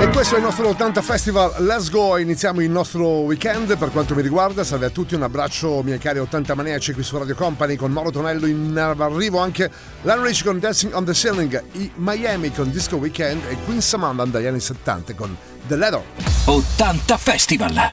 E questo è il nostro 80 Festival. Let's Go, iniziamo il nostro weekend. Per quanto mi riguarda, salve a tutti, un abbraccio miei cari 80 maniaci qui su Radio Company con Mauro Tonello in arrivo anche Lionel Rich con Dancing on the Ceiling, i Miami con Disco Weekend e Queen Samantha dagli anni 70 con The Leather 80 Festival.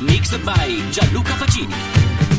Mixed by Gianluca Pacini.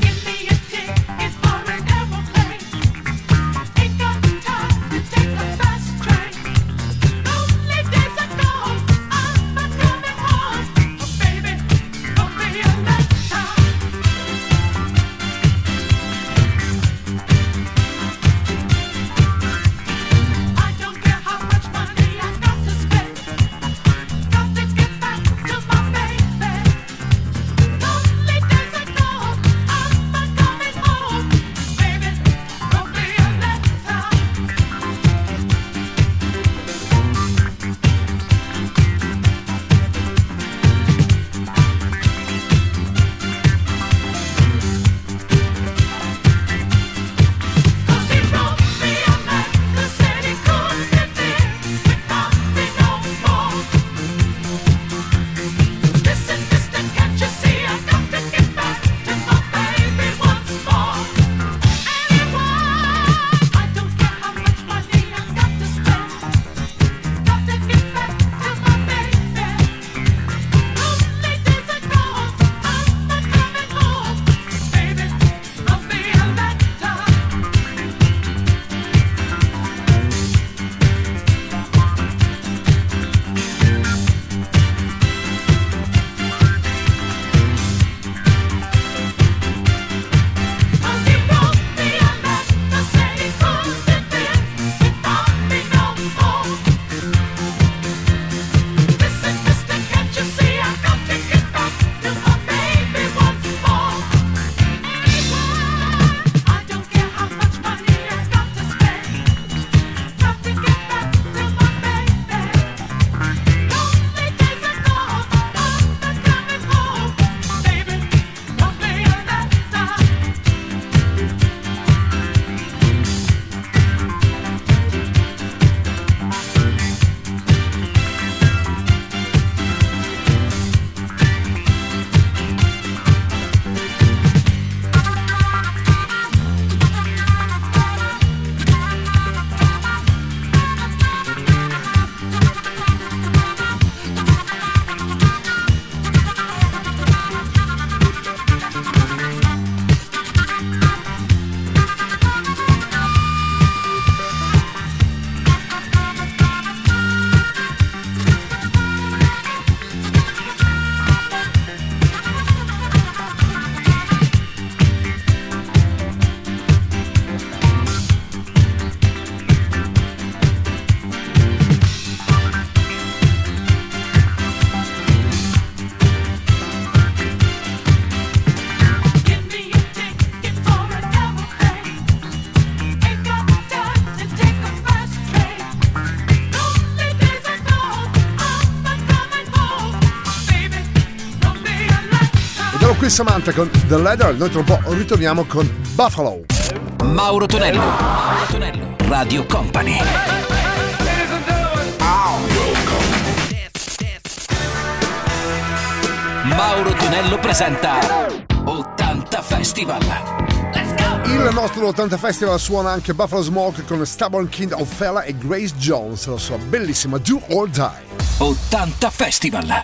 Samantha con The Leather, noi tra un po' ritorniamo con Buffalo. Mauro Tonello, Mauro Tonello, Radio Company. Mauro Tonello presenta 80 Festival. Il nostro 80 Festival suona anche Buffalo Smoke con Stubborn King of Fella e Grace Jones, la sua bellissima Do or Die. 80 Festival.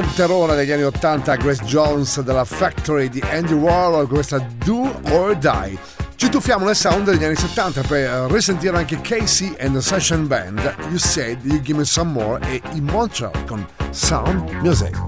panterona degli anni 80 Grace Jones della Factory di Andy Warhol con questa Do or Die. Ci tuffiamo nel sound degli anni 70 per risentire anche Casey and the Session Band, You Said You Give Me Some More e in Montreal con Sound Music.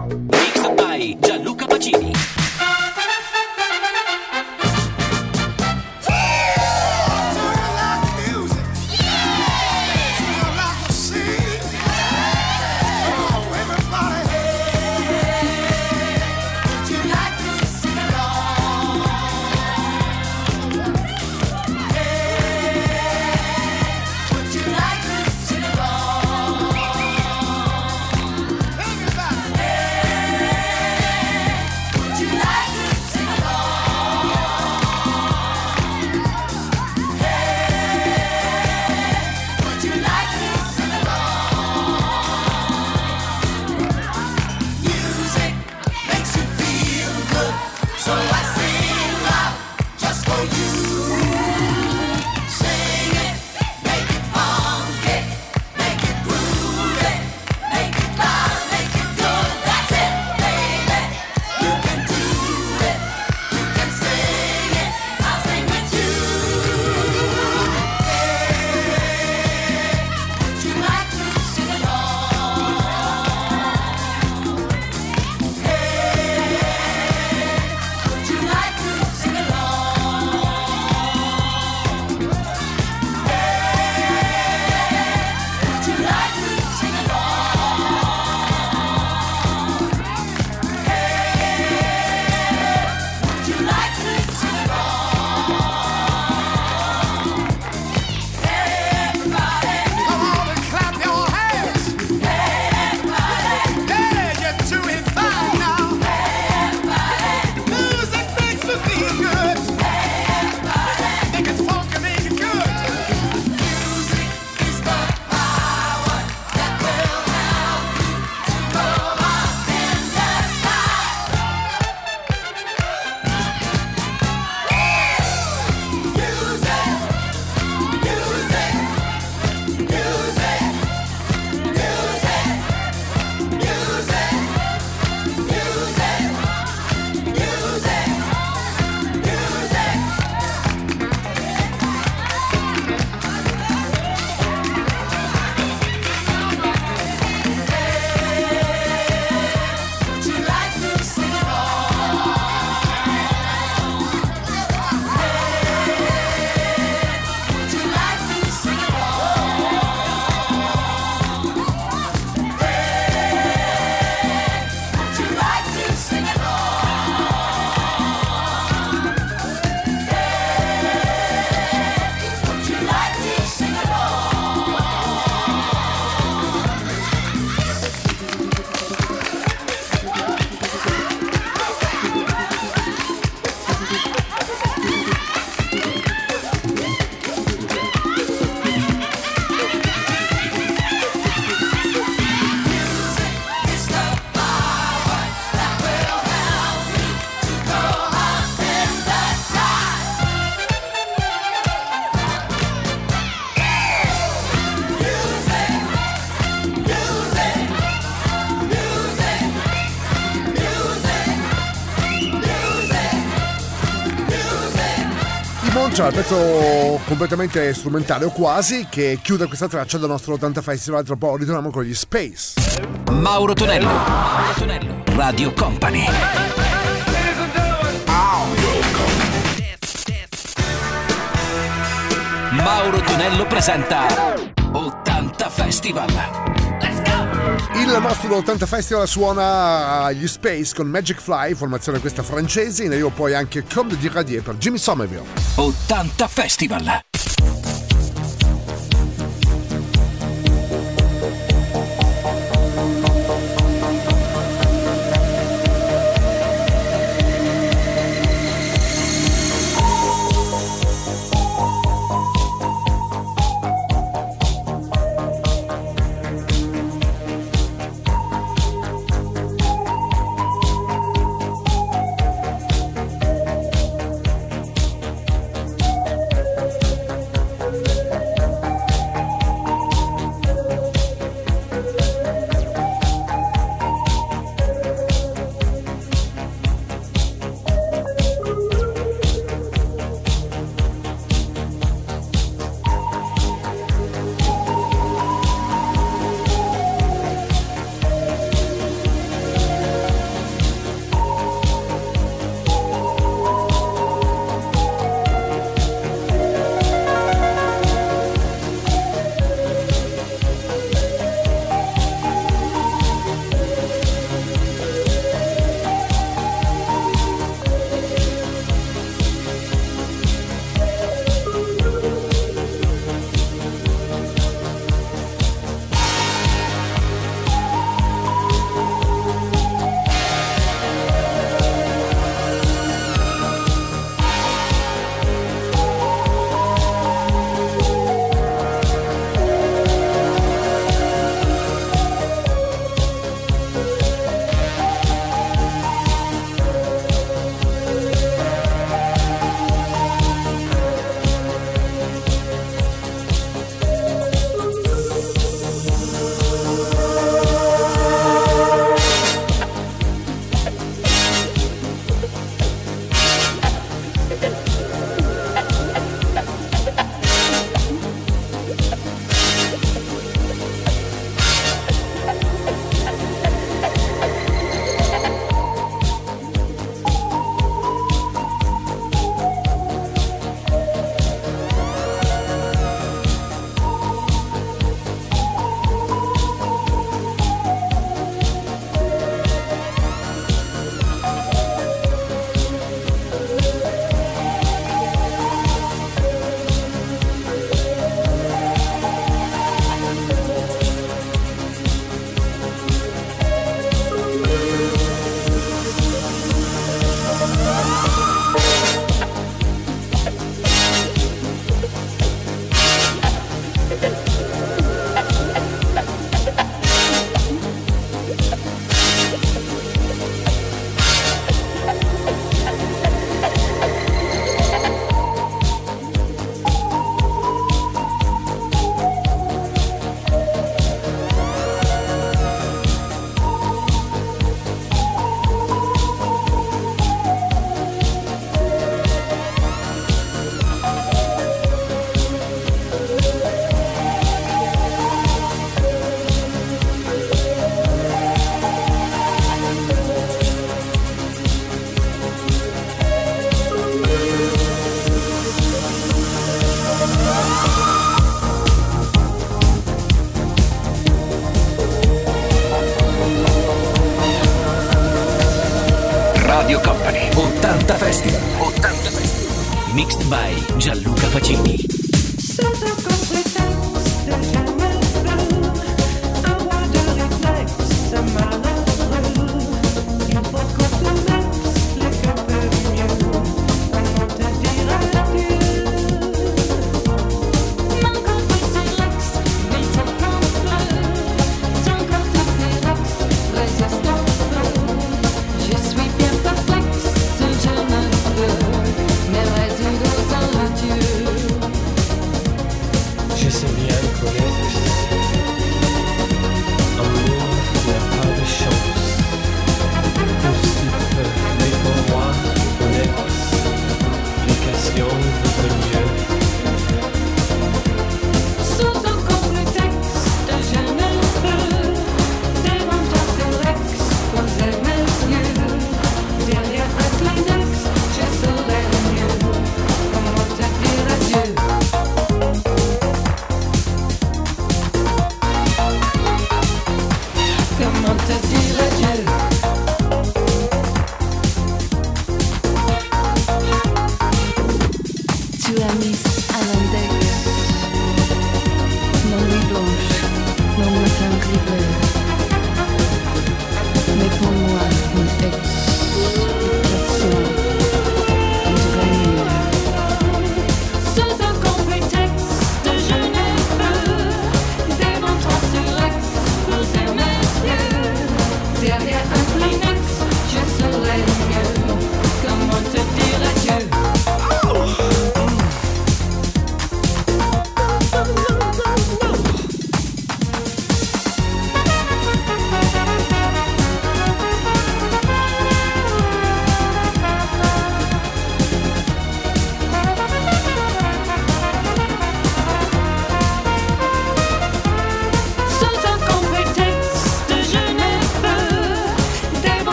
Ganja, il pezzo completamente strumentale o quasi che chiude questa traccia del nostro 80 Festival. Tra poco ritorniamo con gli Space. Mauro Tonello, Mauro Tonello, Radio Company. Mauro Tonello presenta 80 Festival. Il Massimo 80 Festival suona agli Space con Magic Fly, formazione questa francese, in arrivo poi anche Comme de Radier per Jimmy Somerville. 80 Festival!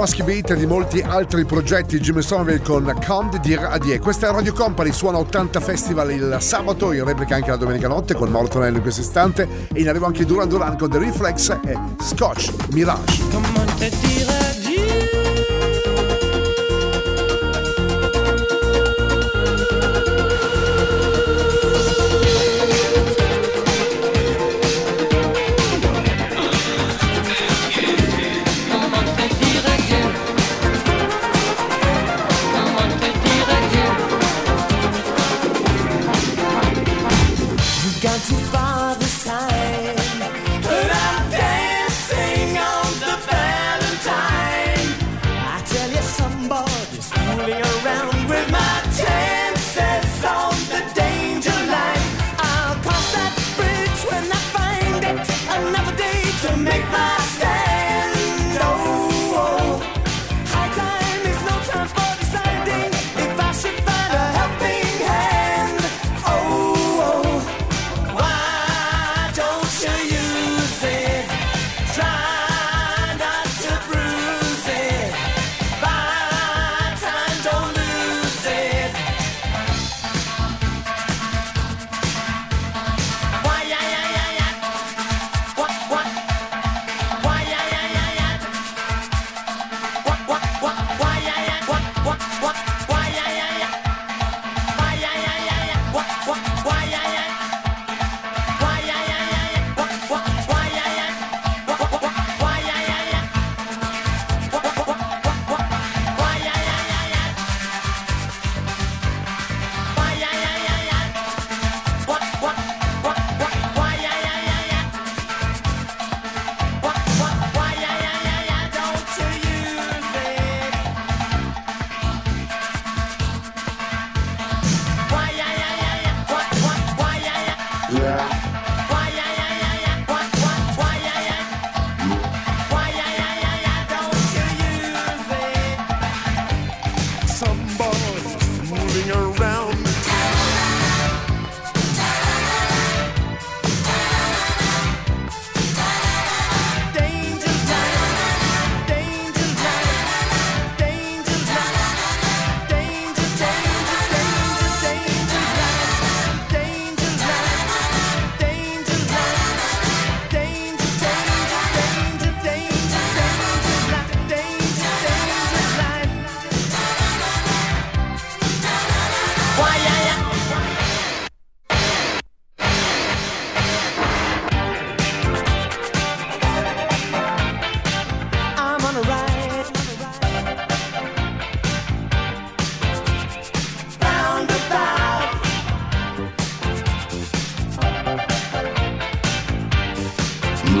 Trotsky Beat e di molti altri progetti Jim Somerville con Comd Dir Adie. Questa è Radio Company, suona 80 Festival il sabato, in replica anche la domenica notte con Mauro in questo istante e in arrivo anche Duran Duran con The Reflex e Scotch Mirage.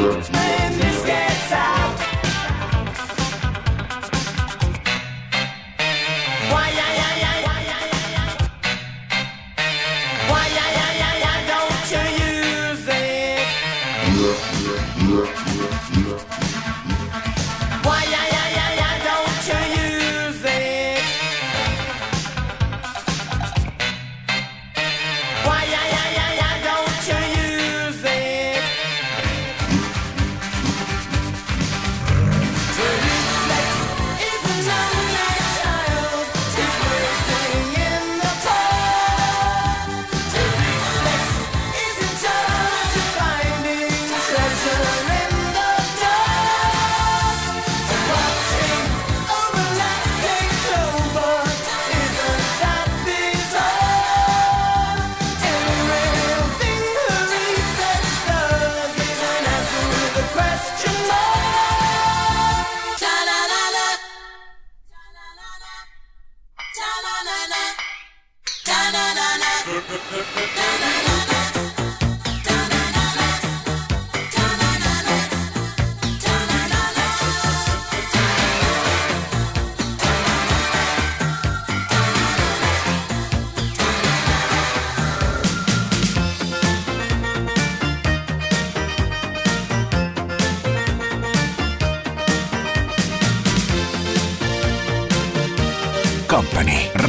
Tonight.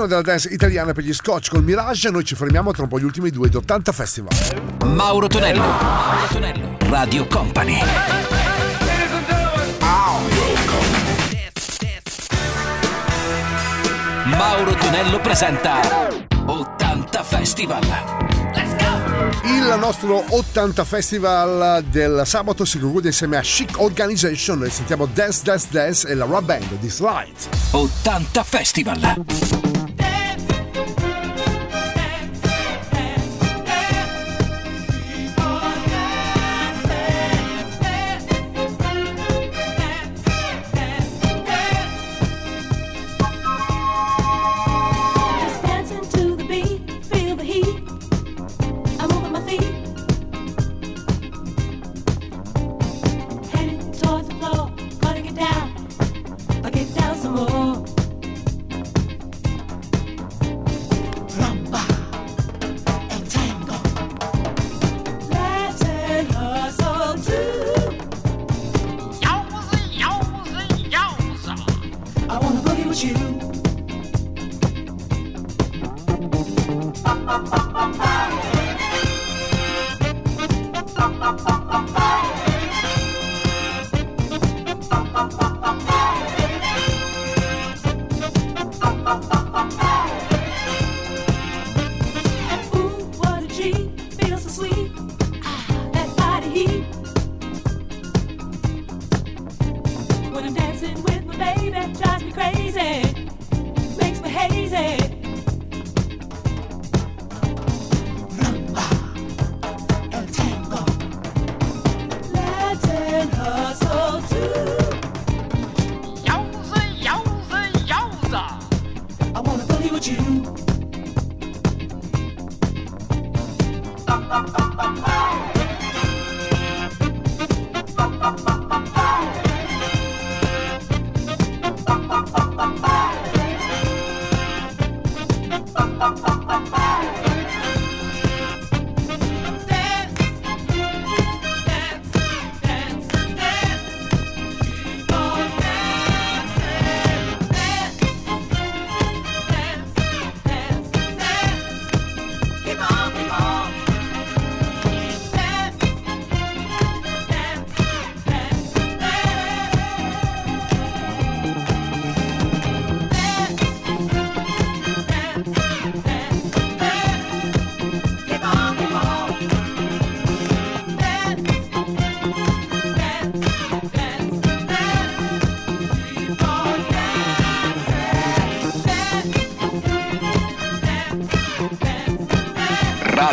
suona della dance italiana per gli scotch col Mirage. Noi ci fermiamo tra un po' gli ultimi due di 80 Festival. Mauro Tonello, Mauro Tonello, Radio Company. Mauro Tonello presenta 80 Festival. Let's go! Il nostro 80 Festival del sabato si conclude insieme a Chic Organization e sentiamo Dance Dance Dance e la Rap Band di Slide. 80 Festival.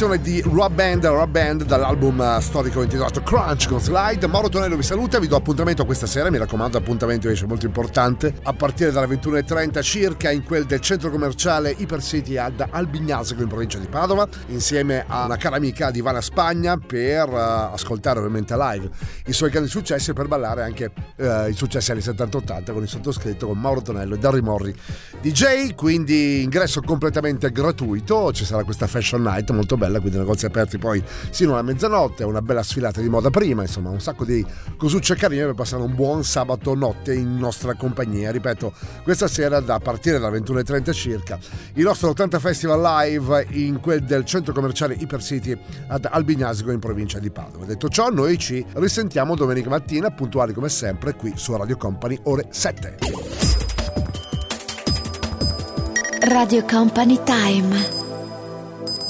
formazione di Rob Band, Rob Band dall'album eh, storico intitolato Crunch con Slide. Mauro Tonello vi saluta, vi do appuntamento questa sera, mi raccomando, appuntamento invece molto importante, a partire dalle 21.30 circa in quel del centro commerciale Hyper City ad Albignasco in provincia di Padova, insieme a una cara amica di Vana Spagna per eh, ascoltare ovviamente live i suoi grandi successi e per ballare anche eh, i successi anni 70-80 con il sottoscritto con Mauro Tonello e Darry Morri DJ, quindi ingresso completamente gratuito, ci sarà questa fashion night molto bella, quindi negozi aperti poi sino alla mezzanotte, una bella sfilata di moda prima, insomma un sacco di cosucce carine per passare un buon sabato notte in nostra compagnia. Ripeto, questa sera da partire dalle 21.30 circa il nostro 80 Festival live in quel del centro commerciale Hyper City ad Albignasico in provincia di Padova. Detto ciò, noi ci risentiamo domenica mattina, puntuali come sempre, qui su Radio Company, ore 7. Radio Company Time.